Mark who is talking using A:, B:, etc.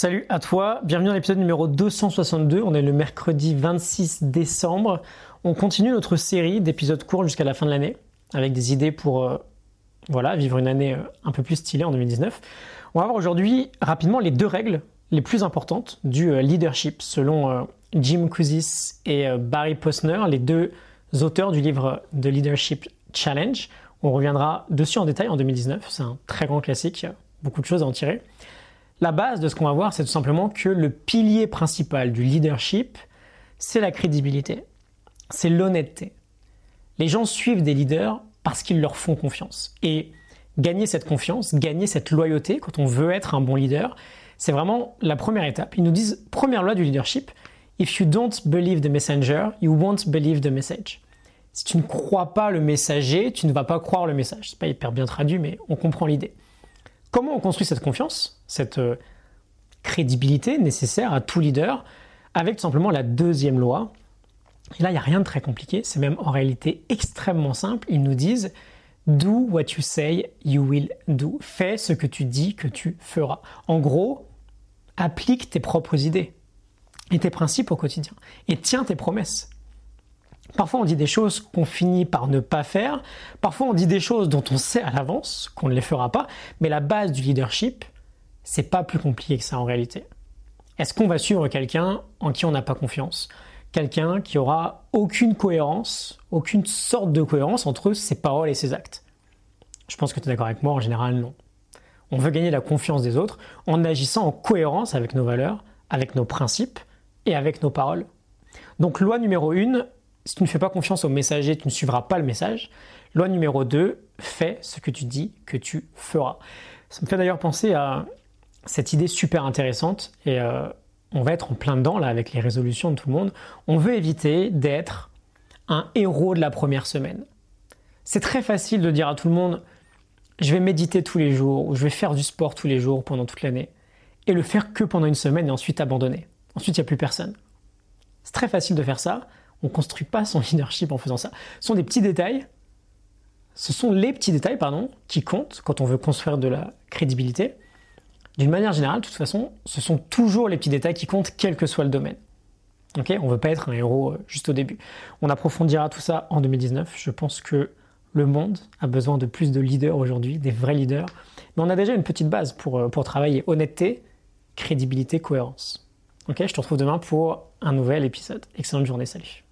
A: Salut à toi, bienvenue dans l'épisode numéro 262. On est le mercredi 26 décembre. On continue notre série d'épisodes courts jusqu'à la fin de l'année avec des idées pour euh, voilà, vivre une année euh, un peu plus stylée en 2019. On va voir aujourd'hui rapidement les deux règles les plus importantes du euh, leadership selon Jim Kouzis et Barry Posner, les deux auteurs du livre The Leadership Challenge. On reviendra dessus en détail en 2019, c'est un très grand classique, beaucoup de choses à en tirer. La base de ce qu'on va voir, c'est tout simplement que le pilier principal du leadership, c'est la crédibilité, c'est l'honnêteté. Les gens suivent des leaders parce qu'ils leur font confiance. Et gagner cette confiance, gagner cette loyauté quand on veut être un bon leader, c'est vraiment la première étape. Ils nous disent, première loi du leadership, If you don't believe the messenger, you won't believe the message. Si tu ne crois pas le messager, tu ne vas pas croire le message. C'est pas hyper bien traduit, mais on comprend l'idée. Comment on construit cette confiance, cette euh, crédibilité nécessaire à tout leader avec tout simplement la deuxième loi? Et là, il n'y a rien de très compliqué, c'est même en réalité extrêmement simple. Ils nous disent Do what you say, you will do. Fais ce que tu dis que tu feras. En gros, applique tes propres idées et tes principes au quotidien. Et tiens tes promesses. Parfois on dit des choses qu'on finit par ne pas faire, parfois on dit des choses dont on sait à l'avance qu'on ne les fera pas, mais la base du leadership, c'est pas plus compliqué que ça en réalité. Est-ce qu'on va suivre quelqu'un en qui on n'a pas confiance? Quelqu'un qui aura aucune cohérence, aucune sorte de cohérence entre ses paroles et ses actes? Je pense que tu es d'accord avec moi, en général non. On veut gagner la confiance des autres en agissant en cohérence avec nos valeurs, avec nos principes et avec nos paroles. Donc loi numéro 1, si tu ne fais pas confiance au messager, tu ne suivras pas le message. Loi numéro 2, fais ce que tu dis que tu feras. Ça me fait d'ailleurs penser à cette idée super intéressante et euh, on va être en plein dedans là avec les résolutions de tout le monde. On veut éviter d'être un héros de la première semaine. C'est très facile de dire à tout le monde je vais méditer tous les jours ou je vais faire du sport tous les jours pendant toute l'année et le faire que pendant une semaine et ensuite abandonner. Ensuite, il n'y a plus personne. C'est très facile de faire ça on construit pas son leadership en faisant ça. Ce sont des petits détails. Ce sont les petits détails, pardon, qui comptent quand on veut construire de la crédibilité. D'une manière générale, de toute façon, ce sont toujours les petits détails qui comptent, quel que soit le domaine. Ok? On ne veut pas être un héros euh, juste au début. On approfondira tout ça en 2019. Je pense que le monde a besoin de plus de leaders aujourd'hui, des vrais leaders. Mais on a déjà une petite base pour, euh, pour travailler honnêteté, crédibilité, cohérence. Je te retrouve demain pour un nouvel épisode. Excellente journée, salut.